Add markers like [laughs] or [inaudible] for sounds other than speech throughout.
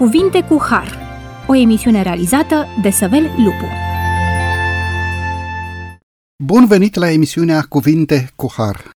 Cuvinte cu Har, o emisiune realizată de Săvel Lupu. Bun venit la emisiunea Cuvinte cu Har.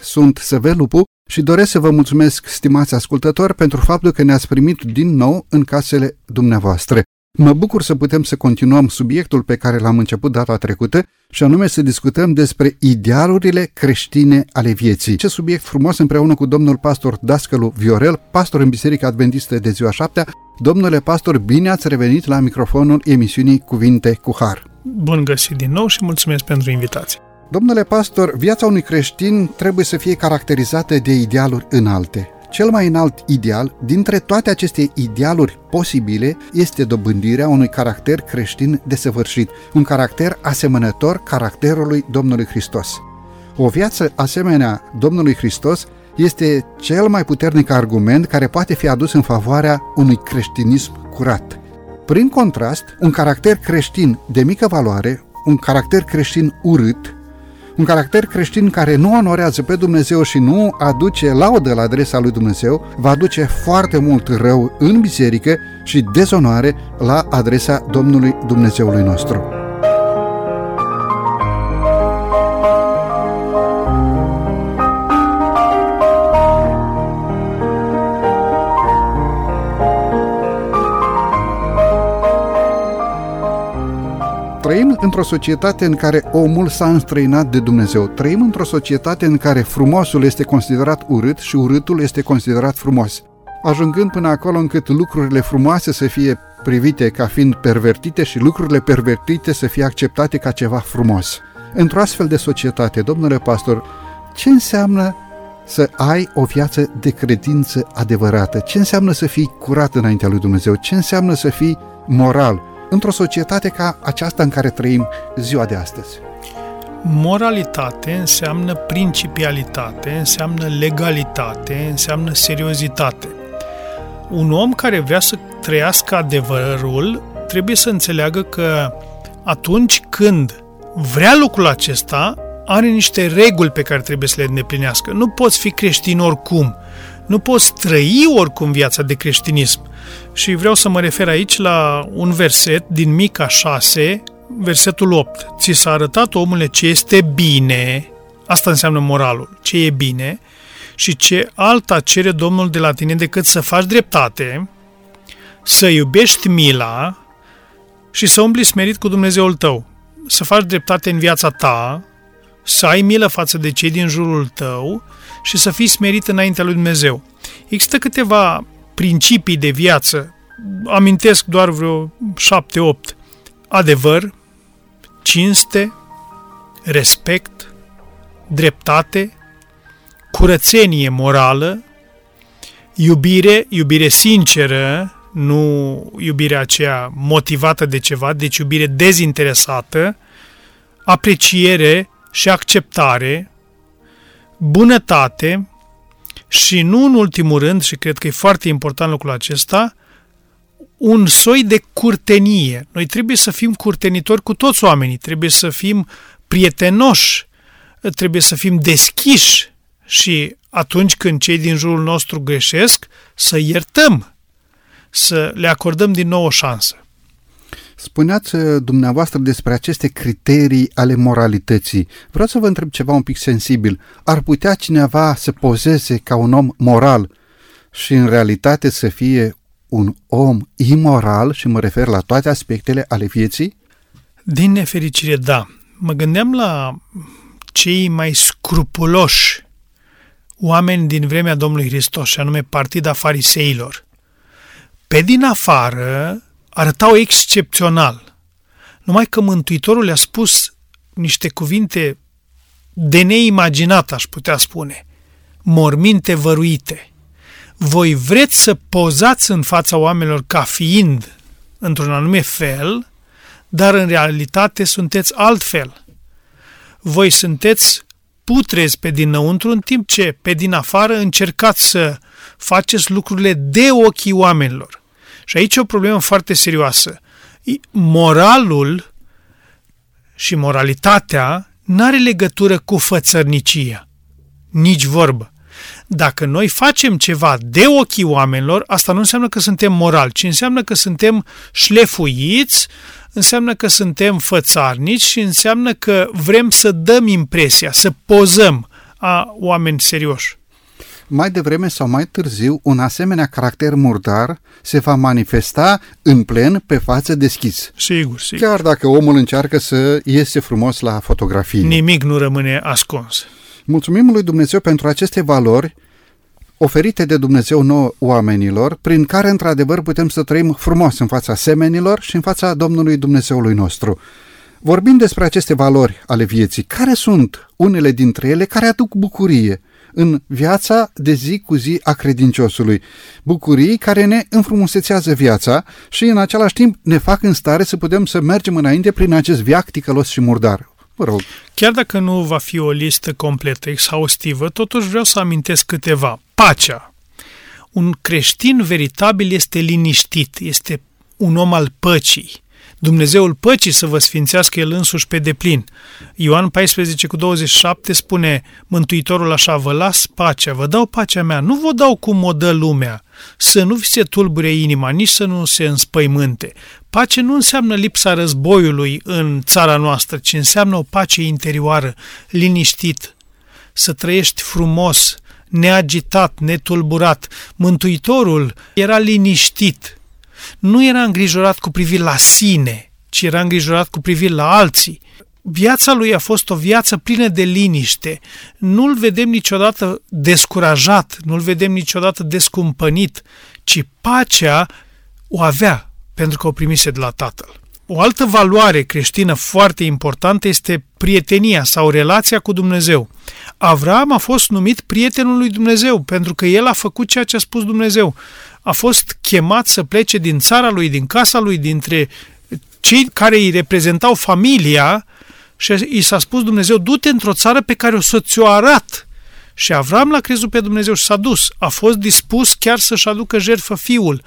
Sunt Săvel Lupu și doresc să vă mulțumesc, stimați ascultători, pentru faptul că ne-ați primit din nou în casele dumneavoastră. Mă bucur să putem să continuăm subiectul pe care l-am început data trecută și anume să discutăm despre idealurile creștine ale vieții. Ce subiect frumos împreună cu domnul pastor Dascălu Viorel, pastor în Biserica Adventistă de ziua șaptea. Domnule pastor, bine ați revenit la microfonul emisiunii Cuvinte cu Har. Bun găsit din nou și mulțumesc pentru invitație. Domnule pastor, viața unui creștin trebuie să fie caracterizată de idealuri înalte. Cel mai înalt ideal dintre toate aceste idealuri posibile este dobândirea unui caracter creștin desăvârșit, un caracter asemănător caracterului Domnului Hristos. O viață asemenea Domnului Hristos este cel mai puternic argument care poate fi adus în favoarea unui creștinism curat. Prin contrast, un caracter creștin de mică valoare, un caracter creștin urât, un caracter creștin care nu onorează pe Dumnezeu și nu aduce laudă la adresa lui Dumnezeu, va aduce foarte mult rău în biserică și dezonoare la adresa Domnului Dumnezeului nostru. Trăim într-o societate în care omul s-a înstrăinat de Dumnezeu. Trăim într-o societate în care frumosul este considerat urât și urâtul este considerat frumos. Ajungând până acolo încât lucrurile frumoase să fie privite ca fiind pervertite și lucrurile pervertite să fie acceptate ca ceva frumos. Într-o astfel de societate, domnule pastor, ce înseamnă să ai o viață de credință adevărată? Ce înseamnă să fii curat înaintea lui Dumnezeu? Ce înseamnă să fii moral? Într-o societate ca aceasta în care trăim ziua de astăzi? Moralitate înseamnă principialitate, înseamnă legalitate, înseamnă seriozitate. Un om care vrea să trăiască adevărul trebuie să înțeleagă că atunci când vrea lucrul acesta, are niște reguli pe care trebuie să le îndeplinească. Nu poți fi creștin oricum. Nu poți trăi oricum viața de creștinism. Și vreau să mă refer aici la un verset din Mica 6, versetul 8. Ți s-a arătat, omule, ce este bine, asta înseamnă moralul, ce e bine, și ce alta cere Domnul de la tine decât să faci dreptate, să iubești mila și să umbli smerit cu Dumnezeul tău, să faci dreptate în viața ta, să ai milă față de cei din jurul tău și să fii smerit înaintea lui Dumnezeu. Există câteva principii de viață, amintesc doar vreo șapte-opt. Adevăr, cinste, respect, dreptate, curățenie morală, iubire, iubire sinceră, nu iubirea aceea motivată de ceva, deci iubire dezinteresată, apreciere și acceptare, bunătate și nu în ultimul rând, și cred că e foarte important lucrul acesta, un soi de curtenie. Noi trebuie să fim curtenitori cu toți oamenii, trebuie să fim prietenoși, trebuie să fim deschiși și atunci când cei din jurul nostru greșesc, să iertăm, să le acordăm din nou o șansă. Spuneați uh, dumneavoastră despre aceste criterii ale moralității. Vreau să vă întreb ceva un pic sensibil. Ar putea cineva să pozeze ca un om moral și în realitate să fie un om imoral și mă refer la toate aspectele ale vieții? Din nefericire, da. Mă gândeam la cei mai scrupuloși oameni din vremea Domnului Hristos, și anume partida fariseilor. Pe din afară arătau excepțional. Numai că Mântuitorul le-a spus niște cuvinte de neimaginat, aș putea spune, morminte văruite. Voi vreți să pozați în fața oamenilor ca fiind într-un anume fel, dar în realitate sunteți altfel. Voi sunteți putrezi pe dinăuntru, în timp ce pe din afară încercați să faceți lucrurile de ochii oamenilor. Și aici e o problemă foarte serioasă. Moralul și moralitatea nu are legătură cu fățărnicia. Nici vorbă. Dacă noi facem ceva de ochii oamenilor, asta nu înseamnă că suntem morali, ci înseamnă că suntem șlefuiți, înseamnă că suntem fățarnici și înseamnă că vrem să dăm impresia, să pozăm a oameni serioși mai devreme sau mai târziu, un asemenea caracter murdar se va manifesta în plen pe față deschis. Sigur, sigur. Chiar dacă omul încearcă să iese frumos la fotografie. Nimic nu rămâne ascuns. Mulțumim lui Dumnezeu pentru aceste valori oferite de Dumnezeu nouă oamenilor, prin care într-adevăr putem să trăim frumos în fața semenilor și în fața Domnului Dumnezeului nostru. Vorbim despre aceste valori ale vieții. Care sunt unele dintre ele care aduc bucurie? În viața de zi cu zi a credinciosului. Bucurii care ne înfrumusețează viața și în același timp ne fac în stare să putem să mergem înainte prin acest viac ticălos și murdar. Vă rog. Chiar dacă nu va fi o listă completă, exhaustivă, totuși vreau să amintesc câteva. Pacea. Un creștin veritabil este liniștit, este un om al păcii. Dumnezeul păcii să vă sfințească El însuși pe deplin. Ioan 14 cu 27 spune Mântuitorul așa, vă las pacea, vă dau pacea mea, nu vă dau cum o dă lumea, să nu vi se tulbure inima, nici să nu se înspăimânte. Pace nu înseamnă lipsa războiului în țara noastră, ci înseamnă o pace interioară, liniștit, să trăiești frumos, neagitat, netulburat. Mântuitorul era liniștit, nu era îngrijorat cu privire la sine, ci era îngrijorat cu privire la alții. Viața lui a fost o viață plină de liniște. Nu-l vedem niciodată descurajat, nu-l vedem niciodată descumpănit, ci pacea o avea pentru că o primise de la Tatăl. O altă valoare creștină foarte importantă este prietenia sau relația cu Dumnezeu. Avram a fost numit prietenul lui Dumnezeu pentru că el a făcut ceea ce a spus Dumnezeu a fost chemat să plece din țara lui, din casa lui, dintre cei care îi reprezentau familia și i s-a spus Dumnezeu, du-te într-o țară pe care o să ți-o arat. Și Avram l-a crezut pe Dumnezeu și s-a dus. A fost dispus chiar să-și aducă jertfă fiul.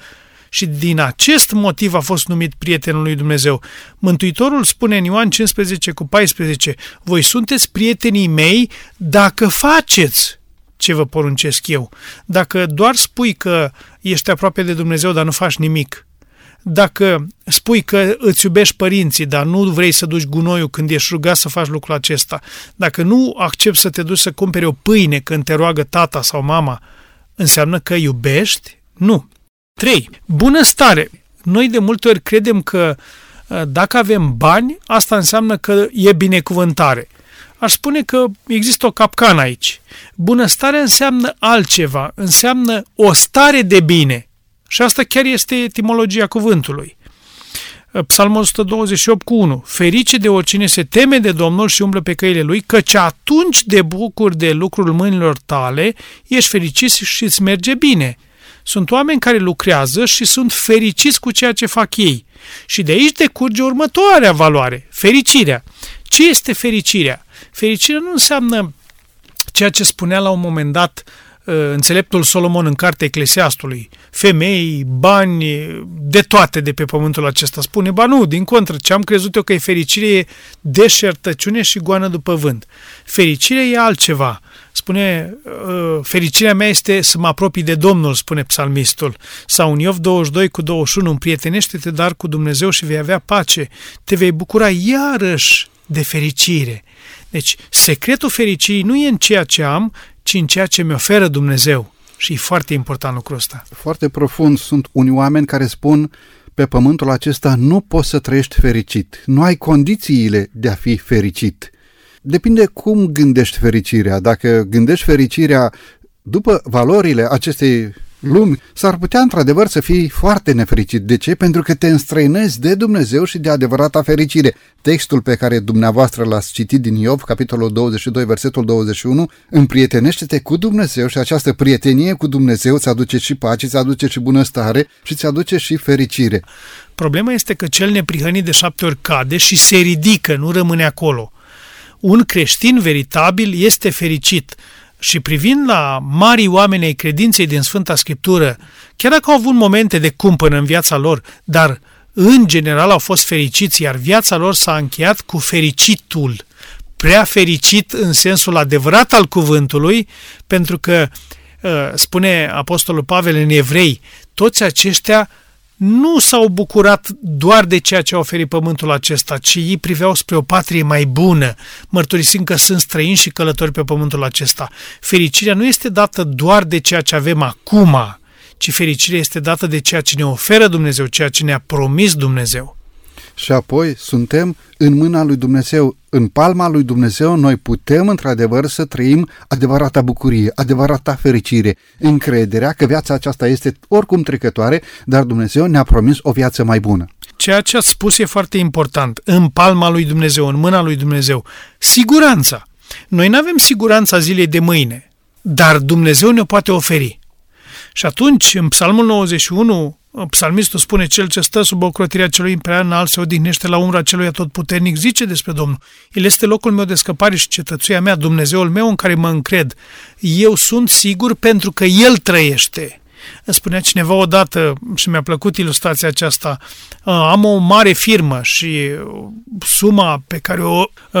Și din acest motiv a fost numit prietenul lui Dumnezeu. Mântuitorul spune în Ioan 15 cu 14, voi sunteți prietenii mei dacă faceți ce vă poruncesc eu. Dacă doar spui că ești aproape de Dumnezeu, dar nu faci nimic, dacă spui că îți iubești părinții, dar nu vrei să duci gunoiul când ești rugat să faci lucrul acesta, dacă nu accepti să te duci să cumperi o pâine când te roagă tata sau mama, înseamnă că iubești? Nu. 3. Bunăstare. Noi de multe ori credem că ă, dacă avem bani, asta înseamnă că e binecuvântare aș spune că există o capcană aici. Bunăstarea înseamnă altceva, înseamnă o stare de bine. Și asta chiar este etimologia cuvântului. Psalmul 128 cu 1. Ferice de oricine se teme de Domnul și umblă pe căile lui, căci atunci de bucur de lucrul mâinilor tale, ești fericit și îți merge bine. Sunt oameni care lucrează și sunt fericiți cu ceea ce fac ei. Și de aici decurge următoarea valoare, fericirea. Ce este fericirea? Fericirea nu înseamnă ceea ce spunea la un moment dat uh, înțeleptul Solomon în cartea Eclesiastului, femei, bani, de toate de pe pământul acesta. Spune, ba nu, din contră, ce am crezut eu că e fericire e deșertăciune și goană după vânt. Fericirea e altceva. Spune, uh, fericirea mea este să mă apropii de Domnul, spune psalmistul. Sau în Iov 22 cu 21, împrietenește-te dar cu Dumnezeu și vei avea pace. Te vei bucura iarăși de fericire. Deci, secretul fericirii nu e în ceea ce am, ci în ceea ce mi oferă Dumnezeu. Și e foarte important lucrul ăsta. Foarte profund. Sunt unii oameni care spun pe pământul acesta nu poți să trăiești fericit. Nu ai condițiile de a fi fericit. Depinde cum gândești fericirea. Dacă gândești fericirea după valorile acestei lumi, s-ar putea într-adevăr să fii foarte nefericit. De ce? Pentru că te înstrăinezi de Dumnezeu și de adevărata fericire. Textul pe care dumneavoastră l-ați citit din Iov, capitolul 22, versetul 21, împrietenește-te cu Dumnezeu și această prietenie cu Dumnezeu îți aduce și pace, îți aduce și bunăstare și îți aduce și fericire. Problema este că cel neprihănit de șapte ori cade și se ridică, nu rămâne acolo. Un creștin veritabil este fericit și privind la marii oameni ai credinței din Sfânta Scriptură, chiar dacă au avut momente de cumpănă în viața lor, dar în general au fost fericiți, iar viața lor s-a încheiat cu fericitul. prea fericit în sensul adevărat al cuvântului, pentru că, uh, spune Apostolul Pavel în Evrei, toți aceștia nu s-au bucurat doar de ceea ce a oferit pământul acesta, ci ei priveau spre o patrie mai bună, mărturisind că sunt străini și călători pe pământul acesta. Fericirea nu este dată doar de ceea ce avem acum, ci fericirea este dată de ceea ce ne oferă Dumnezeu, ceea ce ne-a promis Dumnezeu. Și apoi suntem în mâna lui Dumnezeu, în palma lui Dumnezeu, noi putem într-adevăr să trăim adevărata bucurie, adevărata fericire, încrederea că viața aceasta este oricum trecătoare, dar Dumnezeu ne-a promis o viață mai bună. Ceea ce ați spus e foarte important. În palma lui Dumnezeu, în mâna lui Dumnezeu. Siguranța. Noi nu avem siguranța zilei de mâine, dar Dumnezeu ne-o poate oferi. Și atunci, în Psalmul 91, psalmistul spune, cel ce stă sub ocrotirea celui prea înalt se odihnește la umbra celui atotputernic, zice despre Domnul. El este locul meu de scăpare și cetățuia mea, Dumnezeul meu în care mă încred. Eu sunt sigur pentru că El trăiește. Îmi spunea cineva odată, și mi-a plăcut ilustrația aceasta, am o mare firmă și suma pe care o uh,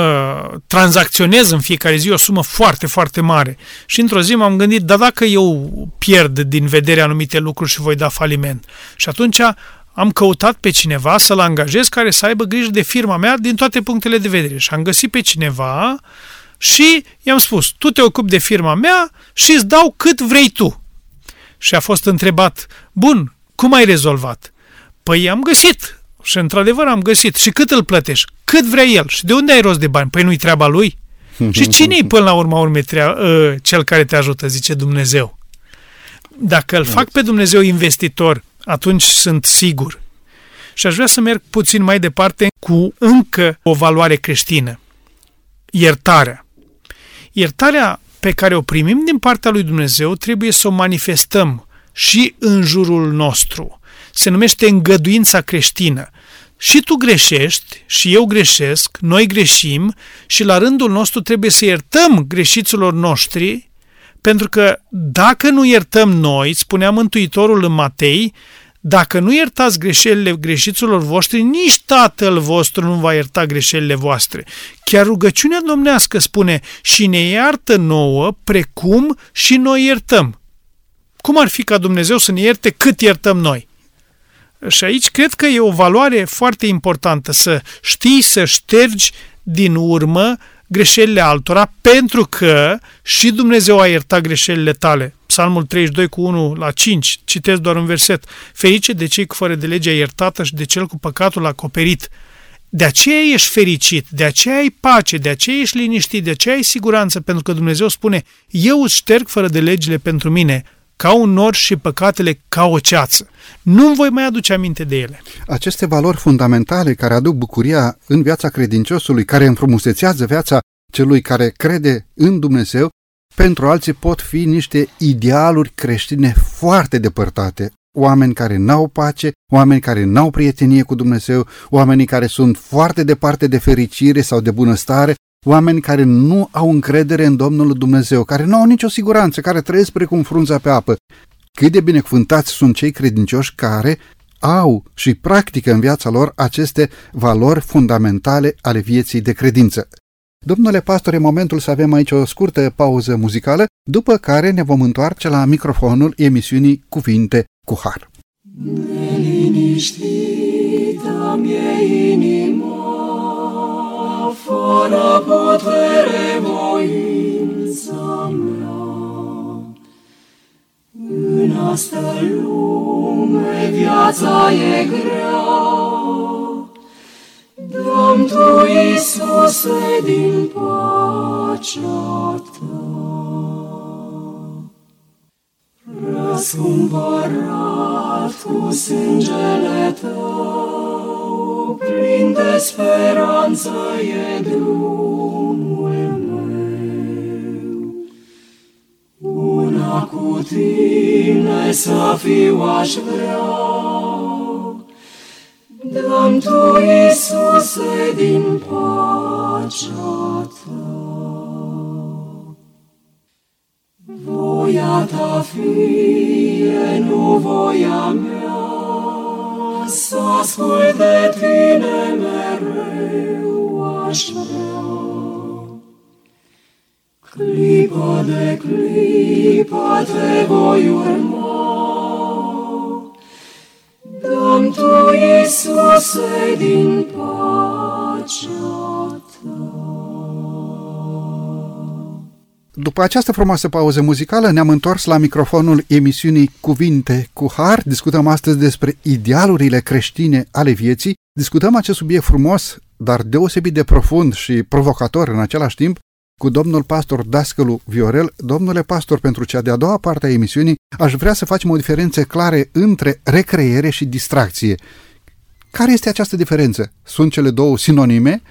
tranzacționez în fiecare zi, o sumă foarte, foarte mare. Și într-o zi m-am gândit, dar dacă eu pierd din vedere anumite lucruri și voi da faliment? Și atunci am căutat pe cineva să-l angajez care să aibă grijă de firma mea din toate punctele de vedere. Și am găsit pe cineva și i-am spus, tu te ocupi de firma mea și îți dau cât vrei tu și a fost întrebat, bun, cum ai rezolvat? Păi am găsit. Și într-adevăr am găsit. Și cât îl plătești? Cât vrea el? Și de unde ai rost de bani? Păi nu-i treaba lui? [laughs] și cine e până la urma urmei trea- ă, cel care te ajută? Zice Dumnezeu. Dacă îl fac pe Dumnezeu investitor, atunci sunt sigur. Și aș vrea să merg puțin mai departe cu încă o valoare creștină. Iertarea. Iertarea pe care o primim din partea lui Dumnezeu trebuie să o manifestăm și în jurul nostru. Se numește îngăduința creștină. Și tu greșești, și eu greșesc, noi greșim și la rândul nostru trebuie să iertăm greșiților noștri, pentru că dacă nu iertăm noi, spunea Mântuitorul în Matei, dacă nu iertați greșelile greșiților voștri, nici Tatăl vostru nu va ierta greșelile voastre. Chiar rugăciunea domnească spune și ne iartă nouă precum și noi iertăm. Cum ar fi ca Dumnezeu să ne ierte cât iertăm noi? Și aici cred că e o valoare foarte importantă să știi să ștergi din urmă greșelile altora, pentru că și Dumnezeu a iertat greșelile tale. Psalmul 32 cu 1 la 5, citesc doar un verset. Ferice de cei cu fără de legea iertată și de cel cu păcatul acoperit. De aceea ești fericit, de aceea ai pace, de aceea ești liniștit, de aceea ai siguranță, pentru că Dumnezeu spune, eu îți șterg fără de legile pentru mine, ca un nor și păcatele ca o ceață. Nu voi mai aduce aminte de ele. Aceste valori fundamentale care aduc bucuria în viața credinciosului, care înfrumusețează viața celui care crede în Dumnezeu, pentru alții pot fi niște idealuri creștine foarte depărtate. Oameni care n-au pace, oameni care n-au prietenie cu Dumnezeu, oamenii care sunt foarte departe de fericire sau de bunăstare, oameni care nu au încredere în Domnul Dumnezeu, care nu au nicio siguranță, care trăiesc precum frunza pe apă. Cât de binecuvântați sunt cei credincioși care au și practică în viața lor aceste valori fundamentale ale vieții de credință. Domnule pastor, e momentul să avem aici o scurtă pauză muzicală, după care ne vom întoarce la microfonul emisiunii Cuvinte cu Har. Neliniștită mi-e inima, fără putere voința mea. În asta lume viața e grea, Dăm Tu, Iisuse, din pacea Ta. Răscumpărat cu sângele Tău, plin de speranță e drumul meu. Una cu Tine să fiu aș vrea, Dăm Tu, Iisuse, din pacea Ta. Voia Ta fie, nu voia mea, să ascult de Tine mereu aș vrea. Clipă de clipă te voi urma. Dăm tu, Iisuse, din pacea După această frumoasă pauză muzicală ne-am întors la microfonul emisiunii Cuvinte cu Har. Discutăm astăzi despre idealurile creștine ale vieții. Discutăm acest subiect frumos, dar deosebit de profund și provocator în același timp, cu domnul pastor Dascălu Viorel. Domnule pastor, pentru cea de-a doua parte a emisiunii, aș vrea să facem o diferență clare între recreere și distracție. Care este această diferență? Sunt cele două sinonime?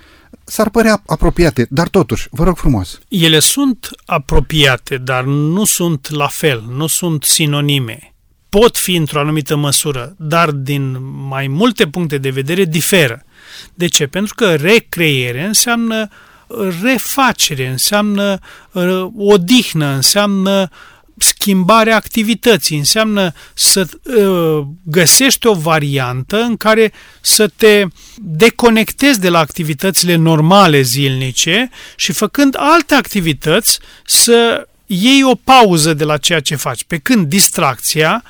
S-ar părea apropiate, dar totuși, vă rog frumos. Ele sunt apropiate, dar nu sunt la fel, nu sunt sinonime. Pot fi într-o anumită măsură, dar din mai multe puncte de vedere diferă. De ce? Pentru că recreere înseamnă refacere, înseamnă uh, odihnă, înseamnă schimbarea activității, înseamnă să uh, găsești o variantă în care să te deconectezi de la activitățile normale zilnice și făcând alte activități să iei o pauză de la ceea ce faci. Pe când distracția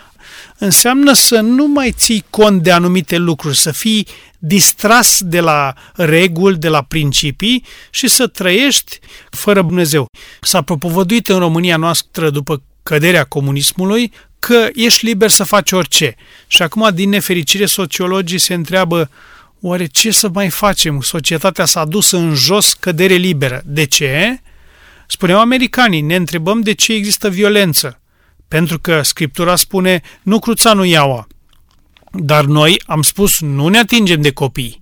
înseamnă să nu mai ții cont de anumite lucruri, să fii distras de la reguli, de la principii și să trăiești fără Dumnezeu. S-a propovăduit în România noastră după căderea comunismului că ești liber să faci orice. Și acum, din nefericire, sociologii se întreabă oare ce să mai facem? Societatea s-a dus în jos, cădere liberă. De ce? Spuneau americanii, ne întrebăm de ce există violență. Pentru că Scriptura spune, nu cruța, nu iaua. Dar noi am spus, nu ne atingem de copii.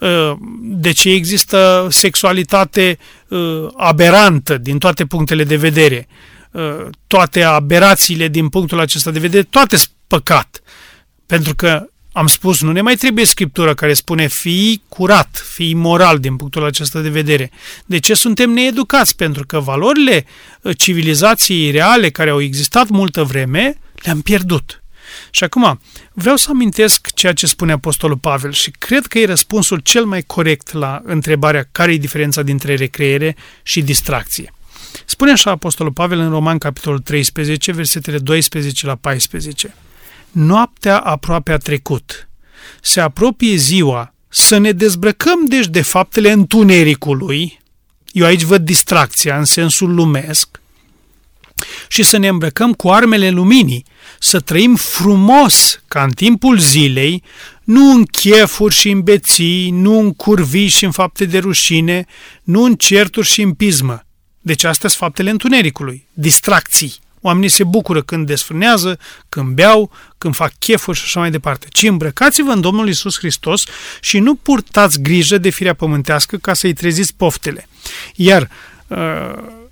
Ă, de ce există sexualitate ă, aberantă din toate punctele de vedere? Ă, toate aberațiile din punctul acesta de vedere, toate sunt păcat. Pentru că am spus, nu ne mai trebuie scriptură care spune fii curat, fii moral din punctul acesta de vedere. De ce suntem needucați? Pentru că valorile civilizației reale care au existat multă vreme le-am pierdut. Și acum, vreau să amintesc ceea ce spune Apostolul Pavel și cred că e răspunsul cel mai corect la întrebarea care e diferența dintre recreere și distracție. Spune așa Apostolul Pavel în Roman, capitolul 13, versetele 12 la 14. Noaptea aproape a trecut. Se apropie ziua. Să ne dezbrăcăm deci de faptele întunericului. Eu aici văd distracția în sensul lumesc. Și să ne îmbrăcăm cu armele luminii, să trăim frumos ca în timpul zilei, nu în chefuri și în beții, nu în curvii și în fapte de rușine, nu în certuri și în pismă. Deci astea sunt faptele întunericului, distracții. Oamenii se bucură când desfrânează, când beau, când fac chefuri și așa mai departe. Ci îmbrăcați-vă în Domnul Isus Hristos și nu purtați grijă de firea pământească ca să-i treziți poftele. Iar uh,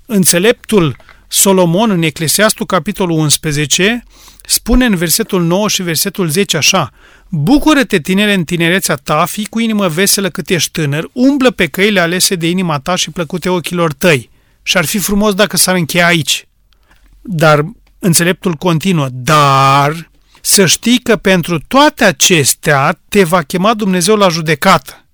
înțeleptul Solomon în Eclesiastul capitolul 11 spune în versetul 9 și versetul 10 așa Bucură-te, tinere, în tinerețea ta, fii cu inimă veselă cât ești tânăr, umblă pe căile alese de inima ta și plăcute ochilor tăi. Și ar fi frumos dacă s-ar încheia aici. Dar înțeleptul continuă, dar să știi că pentru toate acestea te va chema Dumnezeu la judecată.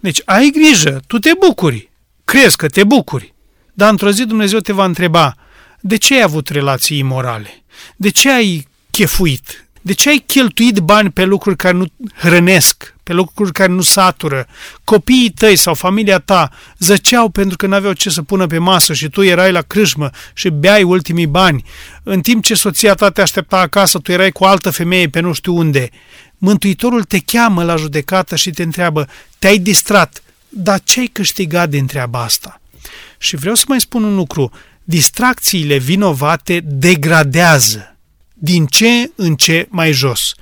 Deci ai grijă, tu te bucuri, crezi că te bucuri, dar într-o zi Dumnezeu te va întreba, de ce ai avut relații imorale? De ce ai chefuit? De ce ai cheltuit bani pe lucruri care nu hrănesc, pe lucruri care nu satură? Copiii tăi sau familia ta zăceau pentru că nu aveau ce să pună pe masă și tu erai la crâșmă și beai ultimii bani. În timp ce soția ta te aștepta acasă, tu erai cu altă femeie pe nu știu unde. Mântuitorul te cheamă la judecată și te întreabă, te-ai distrat, dar ce ai câștigat din treaba asta? Și vreau să mai spun un lucru, distracțiile vinovate degradează din ce în ce mai jos.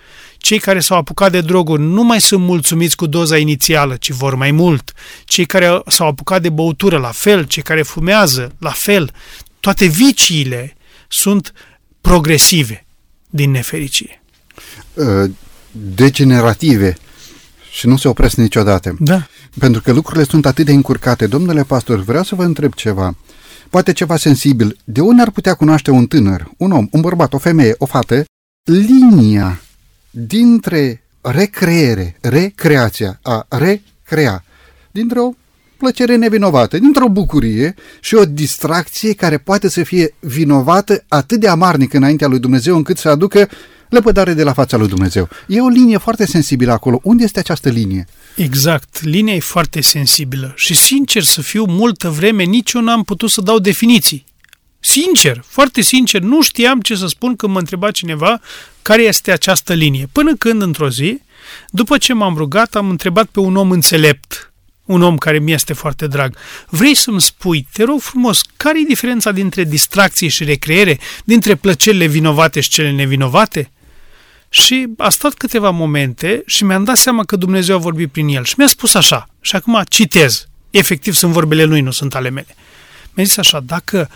Cei care s-au apucat de droguri nu mai sunt mulțumiți cu doza inițială, ci vor mai mult. Cei care s-au apucat de băutură, la fel. Cei care fumează, la fel. Toate viciile sunt progresive din nefericire. Uh, degenerative și nu se opresc niciodată. Da. Pentru că lucrurile sunt atât de încurcate. Domnule pastor, vreau să vă întreb ceva poate ceva sensibil. De unde ar putea cunoaște un tânăr, un om, un bărbat, o femeie, o fată, linia dintre recreere, recreația, a recrea, dintre o plăcere nevinovată, dintr-o bucurie și o distracție care poate să fie vinovată atât de amarnic înaintea lui Dumnezeu încât să aducă lepădare de la fața lui Dumnezeu. E o linie foarte sensibilă acolo. Unde este această linie? Exact. Linia e foarte sensibilă și sincer să fiu, multă vreme nici eu n-am putut să dau definiții. Sincer, foarte sincer, nu știam ce să spun când mă întreba cineva care este această linie. Până când, într-o zi, după ce m-am rugat, am întrebat pe un om înțelept, un om care mi este foarte drag. Vrei să-mi spui, te rog frumos, care e diferența dintre distracție și recreere, dintre plăcerile vinovate și cele nevinovate? Și a stat câteva momente și mi-am dat seama că Dumnezeu a vorbit prin el și mi-a spus așa, și acum citez, efectiv sunt vorbele lui, nu sunt ale mele. Mi-a zis așa, dacă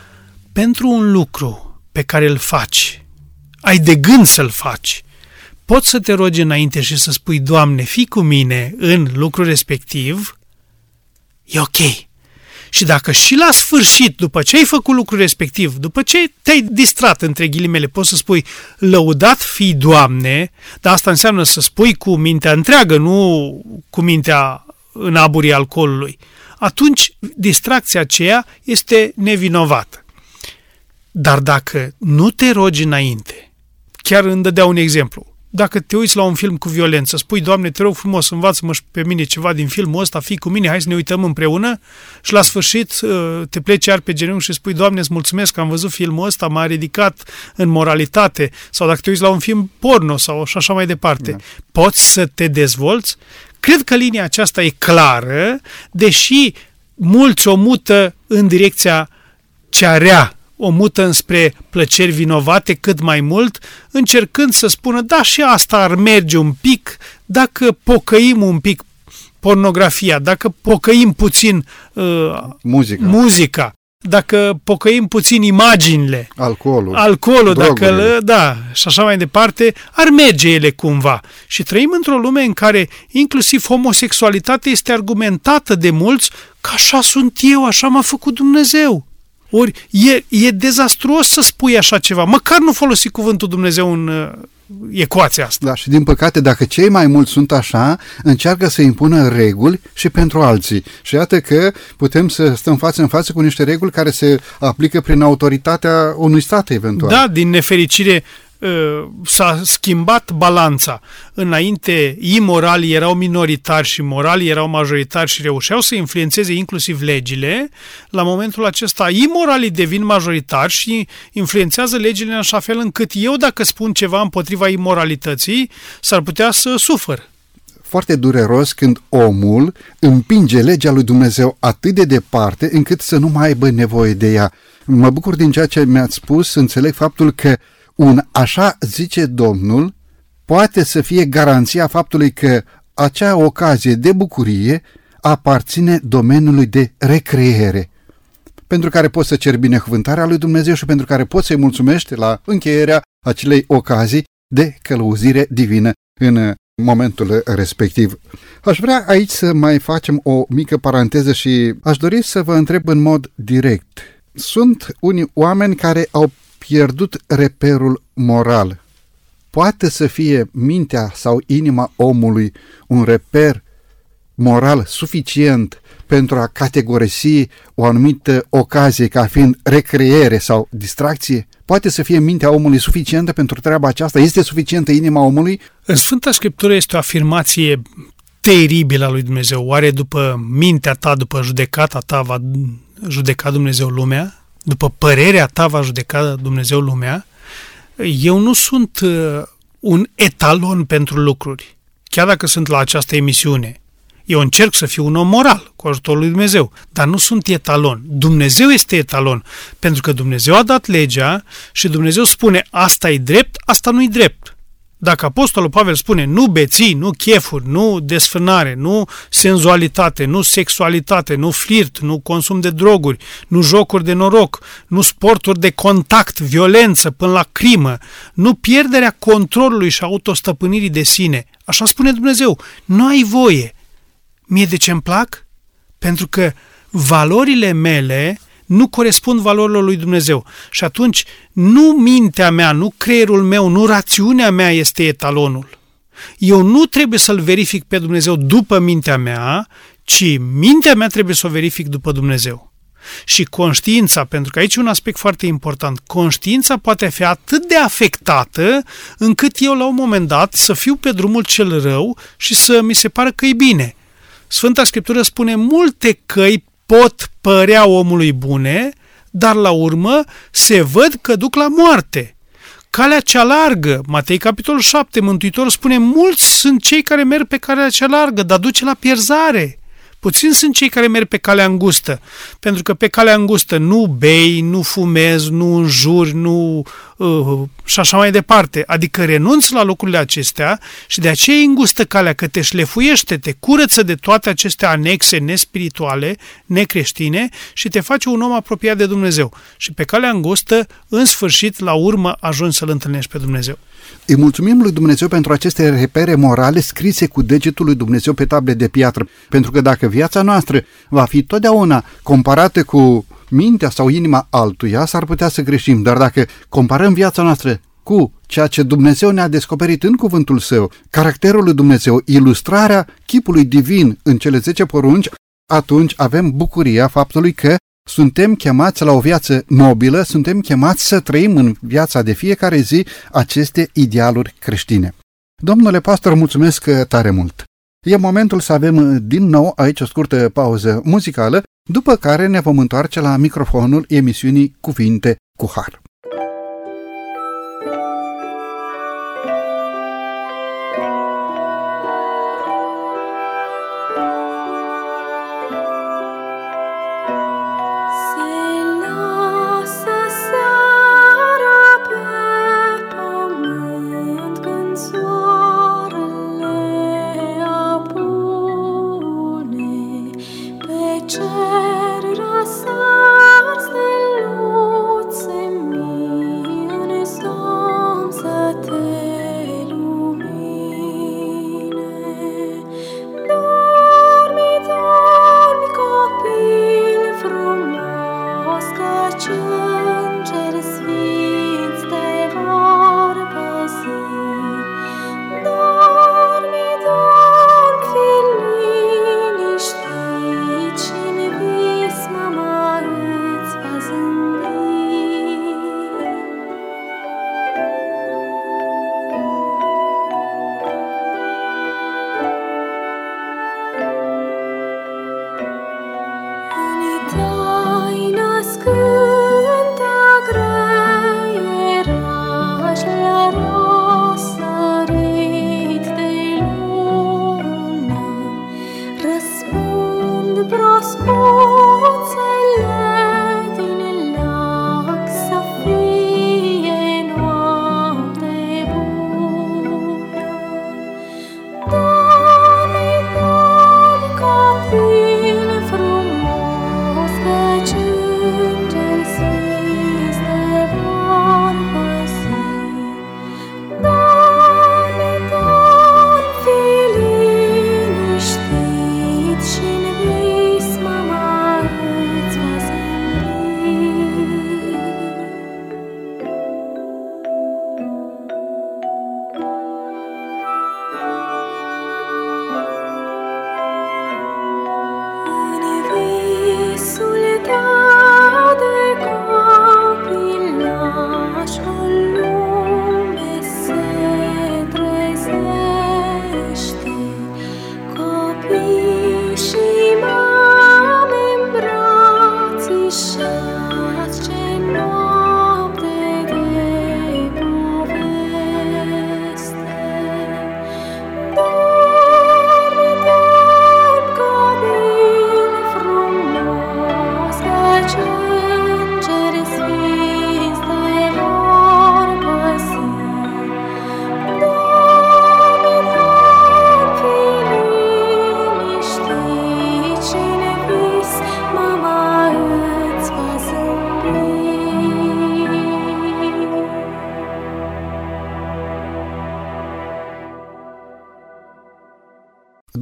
pentru un lucru pe care îl faci, ai de gând să-l faci, poți să te rogi înainte și să spui, Doamne, fii cu mine în lucrul respectiv, e ok. Și dacă și la sfârșit, după ce ai făcut lucrul respectiv, după ce te-ai distrat, între ghilimele, poți să spui lăudat fi Doamne, dar asta înseamnă să spui cu mintea întreagă, nu cu mintea în aburii alcoolului, atunci distracția aceea este nevinovată. Dar dacă nu te rogi înainte, chiar îmi dădea un exemplu, dacă te uiți la un film cu violență, spui, Doamne, te rog frumos, învață-mă și pe mine ceva din filmul ăsta, fii cu mine, hai să ne uităm împreună și la sfârșit uh, te pleci iar pe genunchi și spui, Doamne, îți mulțumesc că am văzut filmul ăsta, m-a ridicat în moralitate, sau dacă te uiți la un film porno sau și așa mai departe, da. poți să te dezvolți? Cred că linia aceasta e clară, deși mulți o mută în direcția cea rea o mută înspre plăceri vinovate cât mai mult, încercând să spună, da, și asta ar merge un pic dacă pocăim un pic pornografia, dacă pocăim puțin uh, muzica. muzica, dacă pocăim puțin imaginile, alcoolul, alcoolul dacă, da, și așa mai departe, ar merge ele cumva. Și trăim într-o lume în care inclusiv homosexualitatea este argumentată de mulți că așa sunt eu, așa m-a făcut Dumnezeu. Ori e, e dezastruos să spui așa ceva. Măcar nu folosi cuvântul Dumnezeu în uh, ecuația asta. Da, și din păcate, dacă cei mai mulți sunt așa, încearcă să impună reguli și pentru alții. Și iată că putem să stăm față în față cu niște reguli care se aplică prin autoritatea unui stat eventual. Da, din nefericire, Uh, s-a schimbat balanța. Înainte, imoralii erau minoritari și moralii erau majoritari și reușeau să influențeze inclusiv legile. La momentul acesta, imoralii devin majoritari și influențează legile în așa fel încât eu, dacă spun ceva împotriva imoralității, s-ar putea să sufăr foarte dureros când omul împinge legea lui Dumnezeu atât de departe încât să nu mai aibă nevoie de ea. Mă bucur din ceea ce mi-ați spus, înțeleg faptul că un așa zice Domnul poate să fie garanția faptului că acea ocazie de bucurie aparține domeniului de recreere, pentru care poți să ceri binecuvântarea lui Dumnezeu și pentru care poți să-i mulțumești la încheierea acelei ocazii de călăuzire divină în momentul respectiv. Aș vrea aici să mai facem o mică paranteză și aș dori să vă întreb în mod direct. Sunt unii oameni care au pierdut reperul moral. Poate să fie mintea sau inima omului un reper moral suficient pentru a categorisi o anumită ocazie ca fiind recreere sau distracție? Poate să fie mintea omului suficientă pentru treaba aceasta? Este suficientă inima omului? În Sfânta Scriptură este o afirmație teribilă a lui Dumnezeu. Oare după mintea ta, după judecata ta, va judeca Dumnezeu lumea? După părerea ta va judeca Dumnezeu lumea, eu nu sunt uh, un etalon pentru lucruri. Chiar dacă sunt la această emisiune, eu încerc să fiu un om moral cu ajutorul lui Dumnezeu, dar nu sunt etalon. Dumnezeu este etalon, pentru că Dumnezeu a dat legea și Dumnezeu spune asta e drept, asta nu e drept. Dacă Apostolul Pavel spune nu beții, nu chefuri, nu desfânare, nu senzualitate, nu sexualitate, nu flirt, nu consum de droguri, nu jocuri de noroc, nu sporturi de contact, violență până la crimă, nu pierderea controlului și autostăpânirii de sine, așa spune Dumnezeu, nu ai voie. Mie de ce îmi plac? Pentru că valorile mele nu corespund valorilor lui Dumnezeu. Și atunci nu mintea mea, nu creierul meu, nu rațiunea mea este etalonul. Eu nu trebuie să-L verific pe Dumnezeu după mintea mea, ci mintea mea trebuie să o verific după Dumnezeu. Și conștiința, pentru că aici e un aspect foarte important, conștiința poate fi atât de afectată încât eu la un moment dat să fiu pe drumul cel rău și să mi se pară că e bine. Sfânta Scriptură spune multe căi pot părea omului bune, dar la urmă se văd că duc la moarte. Calea cea largă, Matei capitolul 7, Mântuitorul spune, mulți sunt cei care merg pe calea cea largă, dar duce la pierzare. Puțin sunt cei care merg pe calea îngustă, pentru că pe calea îngustă nu bei, nu fumezi, nu înjuri, nu uh, și așa mai departe. Adică renunți la lucrurile acestea și de aceea e îngustă calea că te șlefuiește, te curăță de toate aceste anexe nespirituale, necreștine și te face un om apropiat de Dumnezeu. Și pe calea îngustă, în sfârșit, la urmă, ajungi să-L întâlnești pe Dumnezeu. Îi mulțumim lui Dumnezeu pentru aceste repere morale scrise cu degetul lui Dumnezeu pe table de piatră, pentru că dacă viața noastră va fi totdeauna comparată cu mintea sau inima altuia, s-ar putea să greșim, dar dacă comparăm viața noastră cu ceea ce Dumnezeu ne-a descoperit în cuvântul său, caracterul lui Dumnezeu, ilustrarea chipului divin în cele 10 porunci, atunci avem bucuria faptului că suntem chemați la o viață nobilă, suntem chemați să trăim în viața de fiecare zi aceste idealuri creștine. Domnule pastor, mulțumesc tare mult! E momentul să avem din nou aici o scurtă pauză muzicală, după care ne vom întoarce la microfonul emisiunii Cuvinte cu Har. Her rasa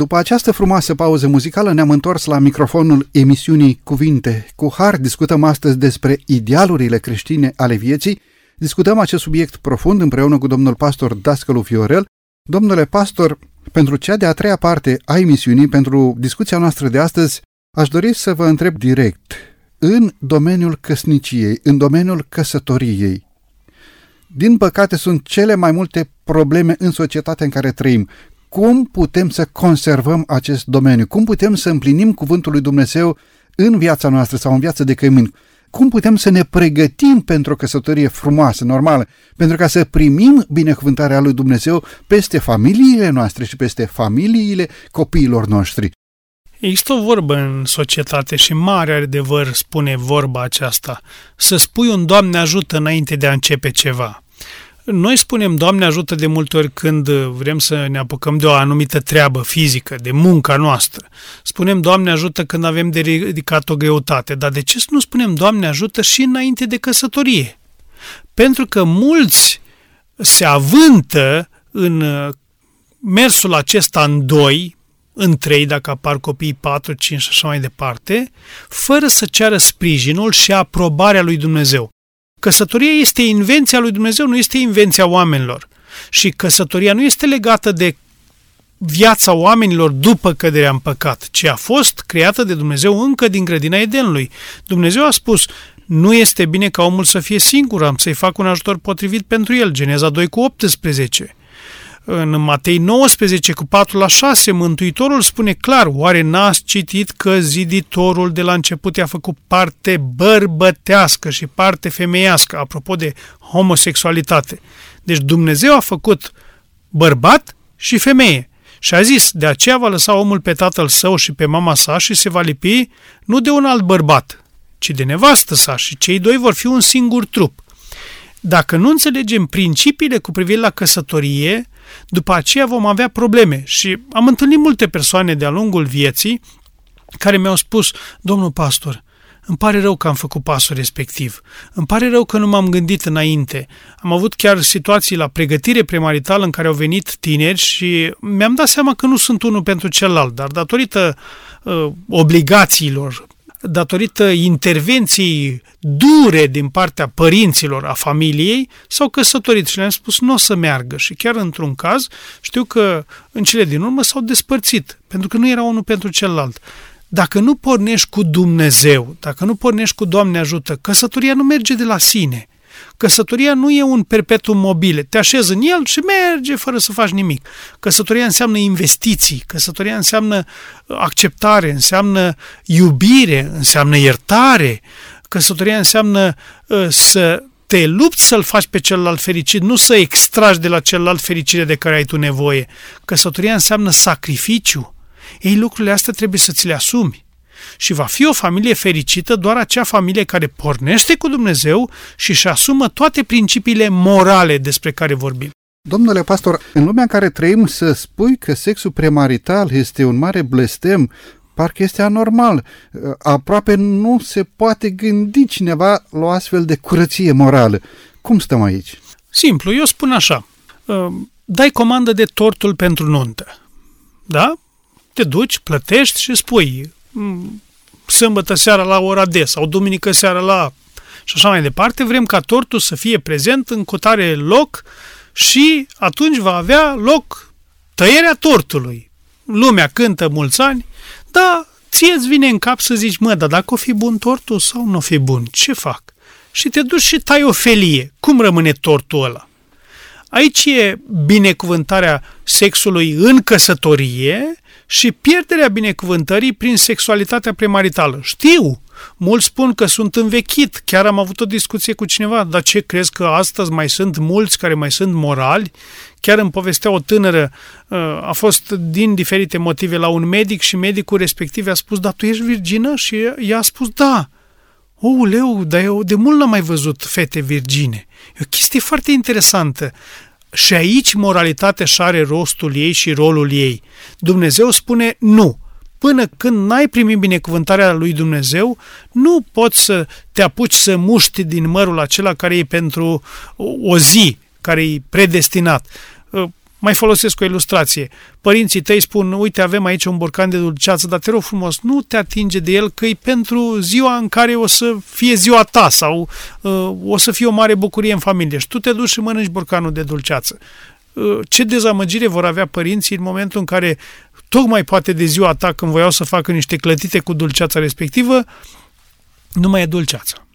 După această frumoasă pauză muzicală ne-am întors la microfonul emisiunii Cuvinte cu Har. Discutăm astăzi despre idealurile creștine ale vieții. Discutăm acest subiect profund împreună cu domnul pastor Dascălu Fiorel. Domnule pastor, Pentru cea de-a treia parte a emisiunii, pentru discuția noastră de astăzi, aș dori să vă întreb direct, în domeniul căsniciei, în domeniul căsătoriei, din păcate sunt cele mai multe probleme în societatea în care trăim. Cum putem să conservăm acest domeniu? Cum putem să împlinim cuvântul lui Dumnezeu în viața noastră sau în viața de cămin? Cum putem să ne pregătim pentru o căsătorie frumoasă, normală, pentru ca să primim binecuvântarea lui Dumnezeu peste familiile noastre și peste familiile copiilor noștri? Există o vorbă în societate și mare adevăr spune vorba aceasta. Să spui un Doamne ajută înainte de a începe ceva. Noi spunem Doamne ajută de multe ori când vrem să ne apucăm de o anumită treabă fizică, de munca noastră. Spunem Doamne ajută când avem de ridicat o greutate, dar de ce să nu spunem Doamne ajută și înainte de căsătorie? Pentru că mulți se avântă în uh, mersul acesta în doi, în trei, dacă apar copii, patru, cinci și așa mai departe, fără să ceară sprijinul și aprobarea lui Dumnezeu. Căsătoria este invenția lui Dumnezeu, nu este invenția oamenilor. Și căsătoria nu este legată de viața oamenilor după căderea în păcat, ci a fost creată de Dumnezeu încă din grădina Edenului. Dumnezeu a spus, nu este bine ca omul să fie singur, am să-i fac un ajutor potrivit pentru el. Geneza 2 cu 18. În Matei 19 cu 4 la 6, Mântuitorul spune clar, oare n-ați citit că ziditorul de la început i-a făcut parte bărbătească și parte femeiască, apropo de homosexualitate. Deci Dumnezeu a făcut bărbat și femeie. Și a zis, de aceea va lăsa omul pe tatăl său și pe mama sa și se va lipi nu de un alt bărbat, ci de nevastă sa și cei doi vor fi un singur trup. Dacă nu înțelegem principiile cu privire la căsătorie, după aceea vom avea probleme. Și am întâlnit multe persoane de-a lungul vieții care mi-au spus, domnul pastor, îmi pare rău că am făcut pasul respectiv. Îmi pare rău că nu m-am gândit înainte. Am avut chiar situații la pregătire premaritală în care au venit tineri și mi-am dat seama că nu sunt unul pentru celălalt, dar datorită uh, obligațiilor datorită intervenției dure din partea părinților, a familiei, s-au căsătorit și le-am spus nu o să meargă. Și chiar într-un caz știu că în cele din urmă s-au despărțit, pentru că nu era unul pentru celălalt. Dacă nu pornești cu Dumnezeu, dacă nu pornești cu Doamne ajută, căsătoria nu merge de la sine. Căsătoria nu e un perpetuum mobile. Te așezi în el și merge fără să faci nimic. Căsătoria înseamnă investiții, căsătoria înseamnă acceptare, înseamnă iubire, înseamnă iertare. Căsătoria înseamnă uh, să te lupți să-l faci pe celălalt fericit, nu să extragi de la celălalt fericire de care ai tu nevoie. Căsătoria înseamnă sacrificiu. Ei, lucrurile astea trebuie să ți le asumi și va fi o familie fericită doar acea familie care pornește cu Dumnezeu și își asumă toate principiile morale despre care vorbim. Domnule pastor, în lumea în care trăim să spui că sexul premarital este un mare blestem, parcă este anormal. Aproape nu se poate gândi cineva la o astfel de curăție morală. Cum stăm aici? Simplu, eu spun așa. Uh, dai comandă de tortul pentru nuntă. Da? Te duci, plătești și spui sâmbătă seara la ora D sau duminică seara la și așa mai departe, vrem ca tortul să fie prezent în cotare loc și atunci va avea loc tăierea tortului. Lumea cântă mulți ani, dar ție îți vine în cap să zici, mă, dar dacă o fi bun tortul sau nu o fi bun, ce fac? Și te duci și tai o felie. Cum rămâne tortul ăla? Aici e binecuvântarea sexului în căsătorie și pierderea binecuvântării prin sexualitatea premaritală. Știu, mulți spun că sunt învechit, chiar am avut o discuție cu cineva, dar ce crezi că astăzi mai sunt mulți care mai sunt morali? Chiar îmi povestea o tânără, uh, a fost din diferite motive la un medic și medicul respectiv a spus, da, tu ești virgină? Și ea a spus, da. O, leu, dar eu de mult n-am mai văzut fete virgine. E o chestie foarte interesantă. Și aici moralitatea și are rostul ei și rolul ei. Dumnezeu spune nu. Până când n-ai primit binecuvântarea lui Dumnezeu, nu poți să te apuci să muști din mărul acela care e pentru o zi, care e predestinat. Mai folosesc o ilustrație. Părinții tăi spun, uite, avem aici un borcan de dulceață, dar te rog frumos, nu te atinge de el, că e pentru ziua în care o să fie ziua ta sau uh, o să fie o mare bucurie în familie. Și tu te duci și mănânci borcanul de dulceață. uh, ce dezamăgire vor avea părinții în momentul în care, tocmai poate de ziua ta, când voiau să facă niște clătite cu dulceața respectivă, nu mai e dulceața.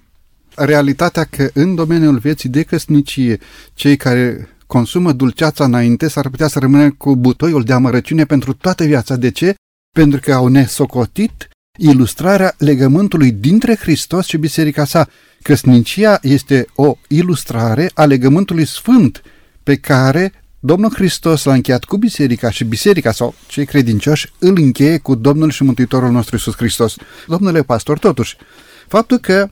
Realitatea că în domeniul vieții de căsnicie, cei care consumă dulceața înainte s-ar putea să rămână cu butoiul de amărăciune pentru toată viața. De ce? Pentru că au nesocotit ilustrarea legământului dintre Hristos și biserica sa. Căsnicia este o ilustrare a legământului sfânt pe care Domnul Hristos l-a încheiat cu biserica și biserica sau cei credincioși îl încheie cu Domnul și Mântuitorul nostru Iisus Hristos. Domnule pastor, totuși, faptul că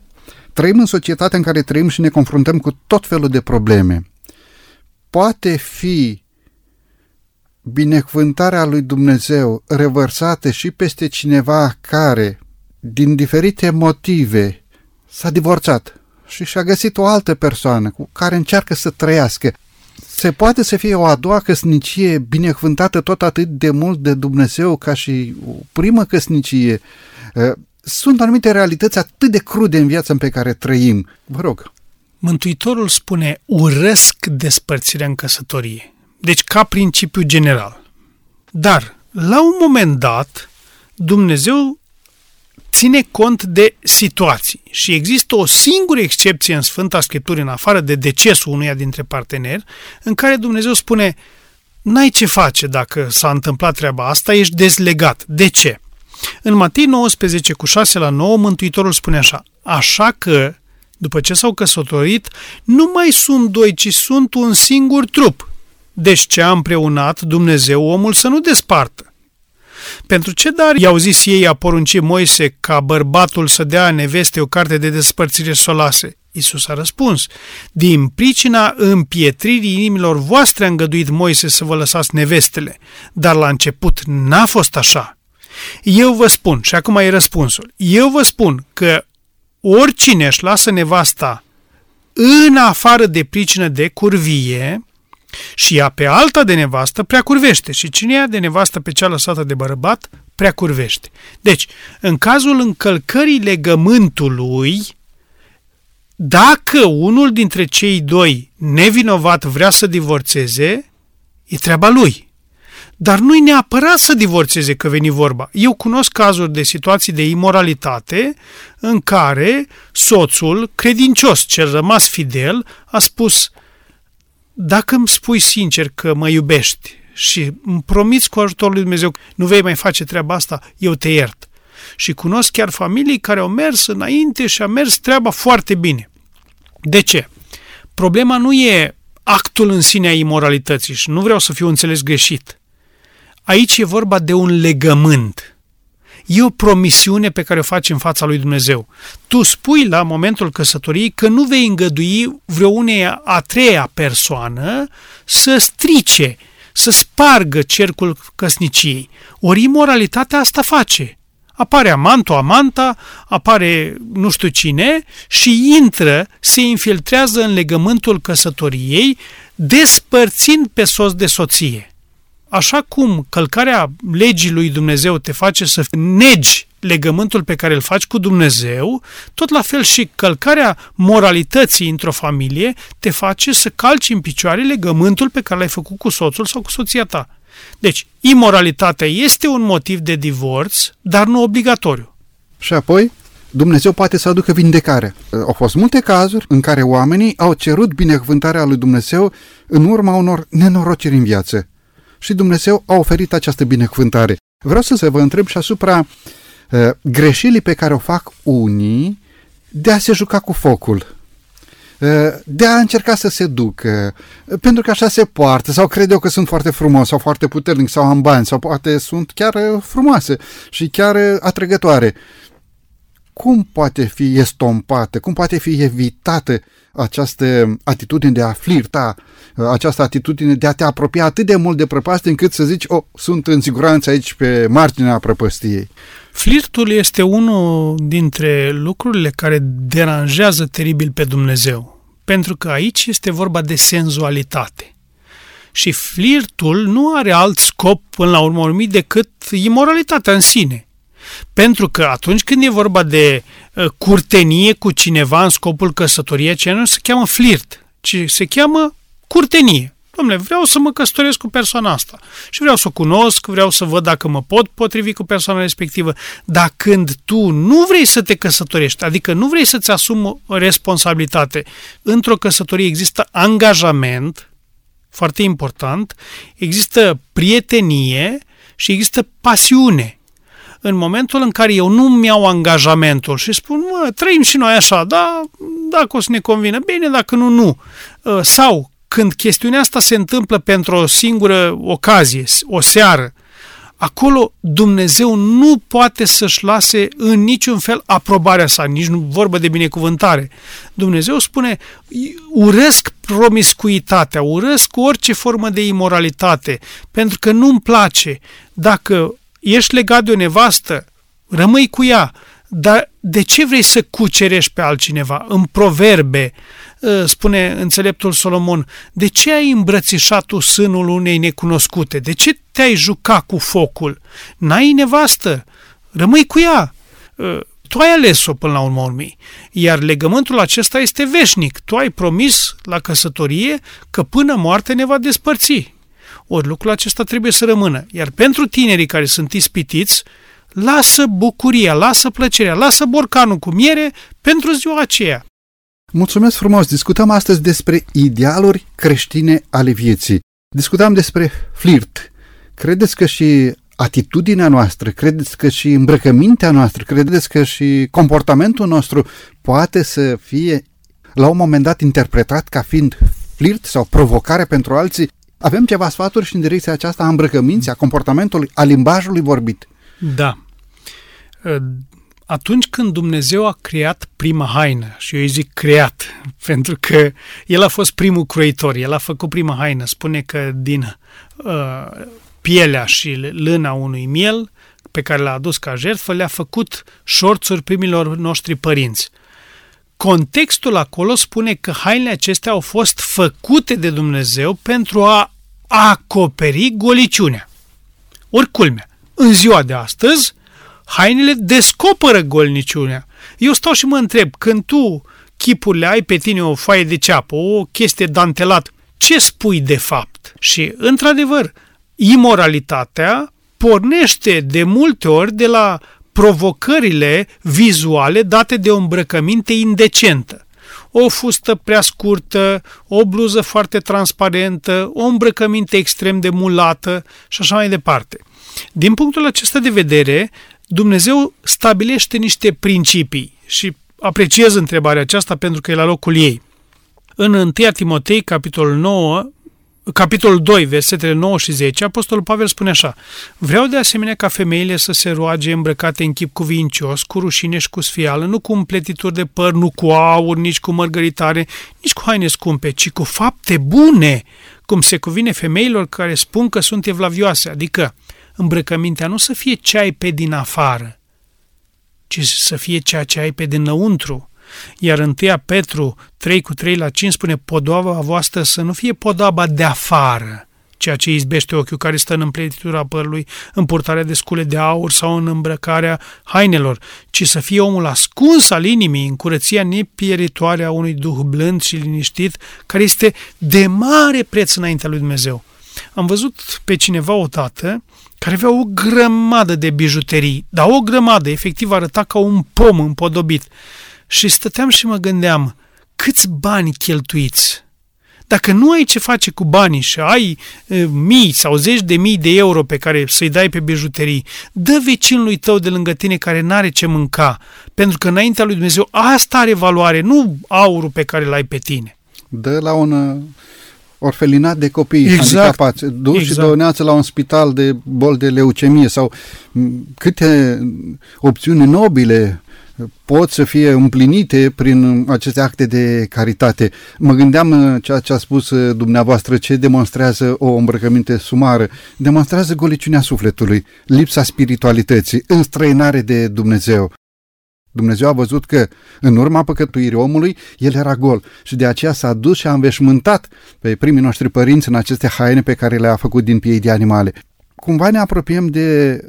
trăim în societatea în care trăim și ne confruntăm cu tot felul de probleme, poate fi binecuvântarea lui Dumnezeu revărsată și peste cineva care, din diferite motive, s-a divorțat și și-a găsit o altă persoană cu care încearcă să trăiască. Se poate să fie o a doua căsnicie binecuvântată tot atât de mult de Dumnezeu ca și o primă căsnicie. Sunt anumite realități atât de crude în viața în pe care trăim. Vă rog. Mântuitorul spune, urăsc despărțirea în căsătorie. Deci ca principiu general. Dar, la un moment dat, Dumnezeu ține cont de situații și există o singură excepție în Sfânta Scriptură, în afară de decesul unuia dintre parteneri, în care Dumnezeu spune n-ai ce face dacă s-a întâmplat treaba asta, ești dezlegat. De ce? În Matei 19 cu 6 la 9, Mântuitorul spune așa, așa că, după ce s-au căsătorit, nu mai sunt doi, ci sunt un singur trup. Deci ce a împreunat Dumnezeu omul să nu despartă. Pentru ce dar i-au zis ei a poruncit Moise ca bărbatul să dea neveste o carte de despărțire să o lase? Iisus a răspuns, din pricina împietririi inimilor voastre a îngăduit Moise să vă lăsați nevestele, dar la început n-a fost așa. Eu vă spun, și acum e răspunsul, eu vă spun că oricine își lasă nevasta în afară de pricină de curvie, și ea pe alta de nevastă prea curvește și cine ia de nevastă pe cea lăsată de bărbat prea curvește. Deci, în cazul încălcării legământului, dacă unul dintre cei doi nevinovat vrea să divorțeze, e treaba lui. Dar nu-i neapărat să divorțeze că veni vorba. Eu cunosc cazuri de situații de imoralitate în care soțul, credincios, cel rămas fidel, a spus – dacă îmi spui sincer că mă iubești și îmi promiți cu ajutorul lui Dumnezeu că nu vei mai face treaba asta, eu te iert. Și cunosc chiar familii care au mers înainte și a mers treaba foarte bine. De ce? Problema nu e actul în sine a imoralității și nu vreau să fiu înțeles greșit. Aici e vorba de un legământ. E o promisiune pe care o faci în fața lui Dumnezeu. Tu spui la momentul căsătoriei că nu vei îngădui vreo uneia a treia persoană să strice, să spargă cercul căsniciei. Ori imoralitatea asta face. Apare amantul, amanta, apare nu știu cine și intră, se infiltrează în legământul căsătoriei, despărțind pe soț de soție așa cum călcarea legii lui Dumnezeu te face să negi legământul pe care îl faci cu Dumnezeu, tot la fel și călcarea moralității într-o familie te face să calci în picioare legământul pe care l-ai făcut cu soțul sau cu soția ta. Deci, imoralitatea este un motiv de divorț, dar nu obligatoriu. Și apoi, Dumnezeu poate să aducă vindecare. Au fost multe cazuri în care oamenii au cerut binecuvântarea lui Dumnezeu în urma unor nenorociri în viață și Dumnezeu a oferit această binecuvântare. Vreau să se vă întreb și asupra uh, greșelii pe care o fac unii de a se juca cu focul, uh, de a încerca să se ducă, uh, pentru că așa se poartă, sau cred eu că sunt foarte frumos, sau foarte puternic, sau am bani, sau poate sunt chiar uh, frumoase și chiar uh, atrăgătoare. Cum poate fi estompată, cum poate fi evitată această atitudine de a flirta, această atitudine de a te apropia atât de mult de prăpastie încât să zici, oh, sunt în siguranță aici pe marginea prăpăstiei. Flirtul este unul dintre lucrurile care deranjează teribil pe Dumnezeu, pentru că aici este vorba de senzualitate. Și flirtul nu are alt scop până la urmă decât imoralitatea în sine. Pentru că atunci când e vorba de uh, curtenie cu cineva în scopul căsătoriei, aceea nu se cheamă flirt, ci se cheamă curtenie. Domnule, vreau să mă căsătoresc cu persoana asta și vreau să o cunosc, vreau să văd dacă mă pot potrivi cu persoana respectivă. Dar când tu nu vrei să te căsătorești, adică nu vrei să-ți asumi o responsabilitate, într-o căsătorie există angajament, foarte important, există prietenie și există pasiune. În momentul în care eu nu-mi iau angajamentul și spun, mă, trăim și noi așa, da, dacă o să ne convină, bine, dacă nu, nu. Ă, sau când chestiunea asta se întâmplă pentru o singură ocazie, o seară, acolo Dumnezeu nu poate să-și lase în niciun fel aprobarea sa, nici nu vorbă de binecuvântare. Dumnezeu spune, urăsc promiscuitatea, urăsc orice formă de imoralitate, pentru că nu-mi place. Dacă ești legat de o nevastă, rămâi cu ea, dar de ce vrei să cucerești pe altcineva? În proverbe, ă, spune înțeleptul Solomon, de ce ai îmbrățișat tu sânul unei necunoscute? De ce te-ai jucat cu focul? N-ai nevastă? Rămâi cu ea. Ă, tu ai ales-o până la urmă urmei. Iar legământul acesta este veșnic. Tu ai promis la căsătorie că până moarte ne va despărți. Ori lucrul acesta trebuie să rămână. Iar pentru tinerii care sunt ispitiți, lasă bucuria, lasă plăcerea, lasă borcanul cu miere pentru ziua aceea. Mulțumesc frumos! Discutăm astăzi despre idealuri creștine ale vieții. Discutam despre flirt. Credeți că și atitudinea noastră, credeți că și îmbrăcămintea noastră, credeți că și comportamentul nostru poate să fie la un moment dat interpretat ca fiind flirt sau provocare pentru alții? Avem ceva sfaturi și în direcția aceasta a îmbrăcăminții, a comportamentului, a limbajului vorbit. Da. Ă, atunci când Dumnezeu a creat prima haină, și eu îi zic creat, [laughs] pentru că El a fost primul croitor, El a făcut prima haină, spune că din uh, pielea și lâna unui miel pe care l-a adus ca jertfă, le-a făcut șorțuri primilor noștri părinți. Contextul acolo spune că hainele acestea au fost făcute de Dumnezeu pentru a acoperi goliciunea. Ori culmea, în ziua de astăzi, hainele descoperă golniciunea. Eu stau și mă întreb, când tu chipurile ai pe tine o foaie de ceapă, o chestie dantelat, ce spui de fapt? Și, într-adevăr, imoralitatea pornește de multe ori de la provocările vizuale date de o îmbrăcăminte indecentă. O fustă prea scurtă, o bluză foarte transparentă, o îmbrăcăminte extrem de mulată și așa mai departe. Din punctul acesta de vedere, Dumnezeu stabilește niște principii și apreciez întrebarea aceasta pentru că e la locul ei. În 1 Timotei, capitolul 9, capitolul 2, versetele 9 și 10, Apostolul Pavel spune așa, Vreau de asemenea ca femeile să se roage îmbrăcate în chip cuvincios, cu rușine și cu sfială, nu cu împletituri de păr, nu cu aur, nici cu mărgăritare, nici cu haine scumpe, ci cu fapte bune, cum se cuvine femeilor care spun că sunt evlavioase, adică îmbrăcămintea nu să fie ce ai pe din afară, ci să fie ceea ce ai pe dinăuntru. Iar 1 Petru 3 cu 3 la 5 spune podoaba voastră să nu fie podaba de afară, ceea ce izbește ochiul care stă în împletitura părului, în purtarea de scule de aur sau în îmbrăcarea hainelor, ci să fie omul ascuns al inimii în curăția nepieritoare a unui duh blând și liniștit, care este de mare preț înaintea lui Dumnezeu. Am văzut pe cineva odată care avea o grămadă de bijuterii, dar o grămadă, efectiv arăta ca un pom împodobit. Și stăteam și mă gândeam, câți bani cheltuiți? Dacă nu ai ce face cu banii și ai e, mii sau zeci de mii de euro pe care să-i dai pe bijuterii, dă vecinului tău de lângă tine care n-are ce mânca, pentru că înaintea lui Dumnezeu asta are valoare, nu aurul pe care l-ai pe tine. Dă la un orfelinat de copii exact. handicapați, duși exact. și doneați la un spital de bol de leucemie sau câte opțiuni nobile pot să fie împlinite prin aceste acte de caritate. Mă gândeam uh, ceea ce a spus uh, dumneavoastră, ce demonstrează o îmbrăcăminte sumară. Demonstrează goliciunea sufletului, lipsa spiritualității, înstrăinare de Dumnezeu. Dumnezeu a văzut că în urma păcătuirii omului, el era gol și de aceea s-a dus și a înveșmântat pe primii noștri părinți în aceste haine pe care le-a făcut din piei de animale. Cumva ne apropiem de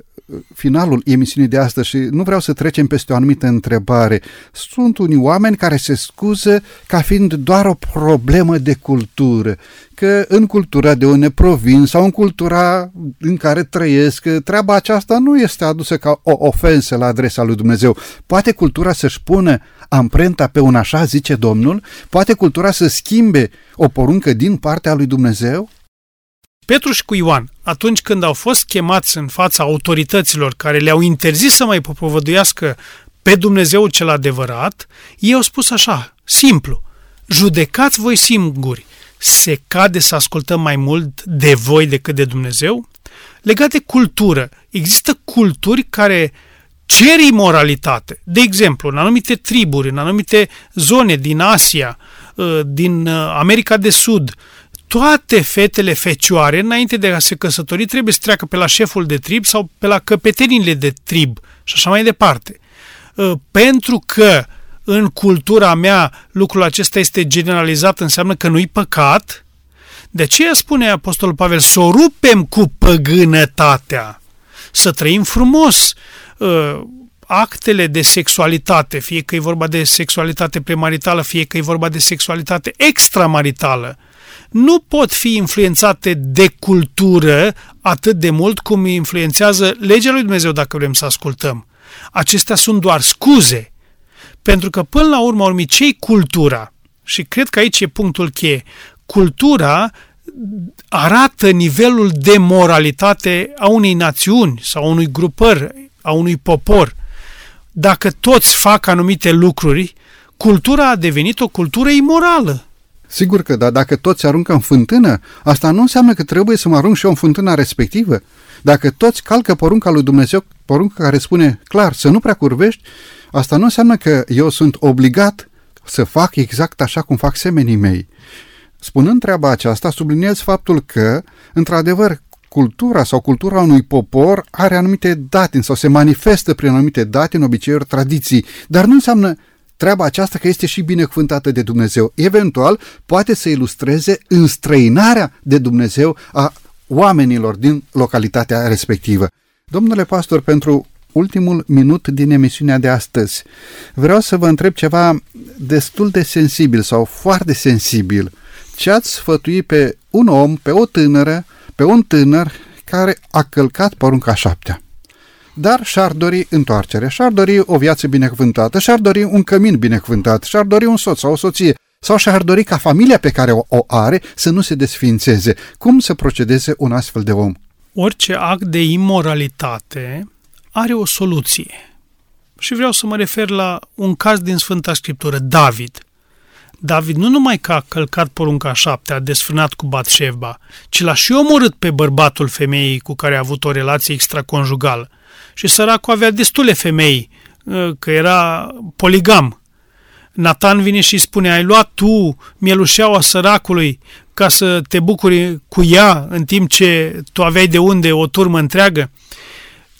finalul emisiunii de astăzi și nu vreau să trecem peste o anumită întrebare. Sunt unii oameni care se scuză ca fiind doar o problemă de cultură, că în cultura de unde provin sau în cultura în care trăiesc, treaba aceasta nu este adusă ca o ofensă la adresa lui Dumnezeu. Poate cultura să-și pună amprenta pe un așa, zice Domnul? Poate cultura să schimbe o poruncă din partea lui Dumnezeu? Petru și cu Ioan, atunci când au fost chemați în fața autorităților care le-au interzis să mai propovăduiască pe Dumnezeu cel adevărat, ei au spus așa, simplu, judecați voi singuri, se cade să ascultăm mai mult de voi decât de Dumnezeu? Legat de cultură, există culturi care cer imoralitate. De exemplu, în anumite triburi, în anumite zone din Asia, ă, din ă, America de Sud, toate fetele fecioare, înainte de a se căsători, trebuie să treacă pe la șeful de trib sau pe la căpetenile de trib și așa mai departe. Ă, pentru că în cultura mea lucrul acesta este generalizat, înseamnă că nu-i păcat, de aceea spune Apostolul Pavel să o rupem cu păgânătatea, să trăim frumos, uh, actele de sexualitate, fie că e vorba de sexualitate premaritală, fie că e vorba de sexualitate extramaritală, nu pot fi influențate de cultură atât de mult cum influențează legea lui Dumnezeu dacă vrem să ascultăm. Acestea sunt doar scuze, pentru că până la urmă urmi ce cultura? Și cred că aici e punctul cheie. Cultura arată nivelul de moralitate a unei națiuni sau a unui grupări, a unui popor. Dacă toți fac anumite lucruri, cultura a devenit o cultură imorală. Sigur că da, dacă toți aruncă în fântână, asta nu înseamnă că trebuie să mă arunc și eu în fântâna respectivă. Dacă toți calcă porunca lui Dumnezeu, porunca care spune clar să nu prea curvești, asta nu înseamnă că eu sunt obligat să fac exact așa cum fac semenii mei. Spunând treaba aceasta, subliniez faptul că, într-adevăr, cultura sau cultura unui popor are anumite datini sau se manifestă prin anumite datini, obiceiuri, tradiții, dar nu înseamnă treaba aceasta că este și binecuvântată de Dumnezeu. Eventual, poate să ilustreze înstrăinarea de Dumnezeu a oamenilor din localitatea respectivă. Domnule pastor, pentru ultimul minut din emisiunea de astăzi, vreau să vă întreb ceva destul de sensibil sau foarte sensibil. Ce ați sfătui pe un om, pe o tânără, pe un tânăr care a călcat porunca șaptea? Dar și-ar dori întoarcere, și-ar dori o viață binecuvântată, și-ar dori un cămin binecuvântat, și-ar dori un soț sau o soție, sau și-ar dori ca familia pe care o, o are să nu se desfințeze. Cum să procedeze un astfel de om? Orice act de imoralitate are o soluție. Și vreau să mă refer la un caz din Sfânta Scriptură, David. David nu numai că a călcat porunca șapte, a desfrânat cu Batșeva, ci l-a și omorât pe bărbatul femeii cu care a avut o relație extraconjugală. Și săracul avea destule femei, ă, că era poligam. Nathan vine și spune, ai luat tu mielușeaua săracului ca să te bucuri cu ea în timp ce tu aveai de unde o turmă întreagă?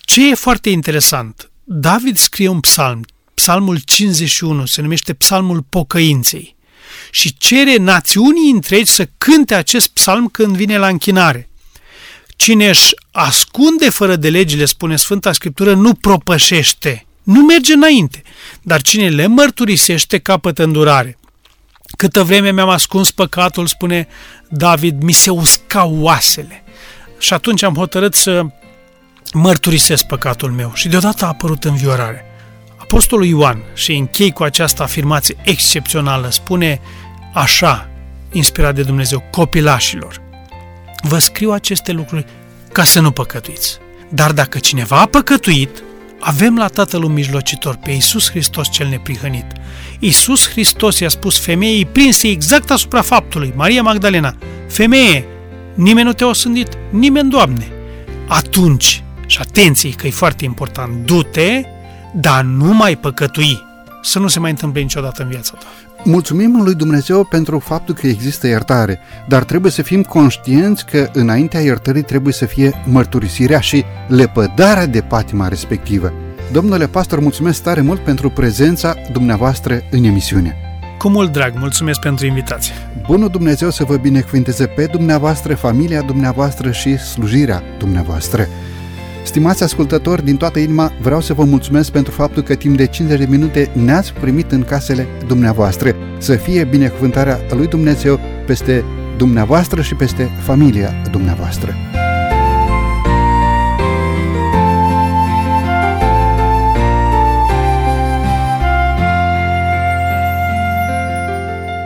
Ce e foarte interesant? David scrie un psalm, psalmul 51, se numește psalmul pocăinței și cere națiunii întregi să cânte acest psalm când vine la închinare. Cine își ascunde fără de legile, spune Sfânta Scriptură, nu propășește, nu merge înainte, dar cine le mărturisește capătă îndurare. Câtă vreme mi-am ascuns păcatul, spune David, mi se usca oasele. Și atunci am hotărât să mărturisesc păcatul meu și deodată a apărut înviorare. Apostolul Ioan, și închei cu această afirmație excepțională, spune așa, inspirat de Dumnezeu, copilașilor, vă scriu aceste lucruri ca să nu păcătuiți. Dar dacă cineva a păcătuit, avem la Tatăl un mijlocitor, pe Iisus Hristos cel neprihănit. Iisus Hristos i-a spus femeii prinse exact asupra faptului, Maria Magdalena, femeie, nimeni nu te-a osândit, nimeni, Doamne. Atunci, și atenție că e foarte important, du-te, dar nu mai păcătui, să nu se mai întâmple niciodată în viața ta. Mulțumim lui Dumnezeu pentru faptul că există iertare, dar trebuie să fim conștienți că înaintea iertării trebuie să fie mărturisirea și lepădarea de patima respectivă. Domnule pastor, mulțumesc tare mult pentru prezența dumneavoastră în emisiune. Cu mult drag, mulțumesc pentru invitație. Bunul Dumnezeu să vă binecuvinteze pe dumneavoastră, familia dumneavoastră și slujirea dumneavoastră. Stimați ascultători, din toată inima vreau să vă mulțumesc pentru faptul că timp de 50 de minute ne-ați primit în casele dumneavoastră. Să fie binecuvântarea lui Dumnezeu peste dumneavoastră și peste familia dumneavoastră.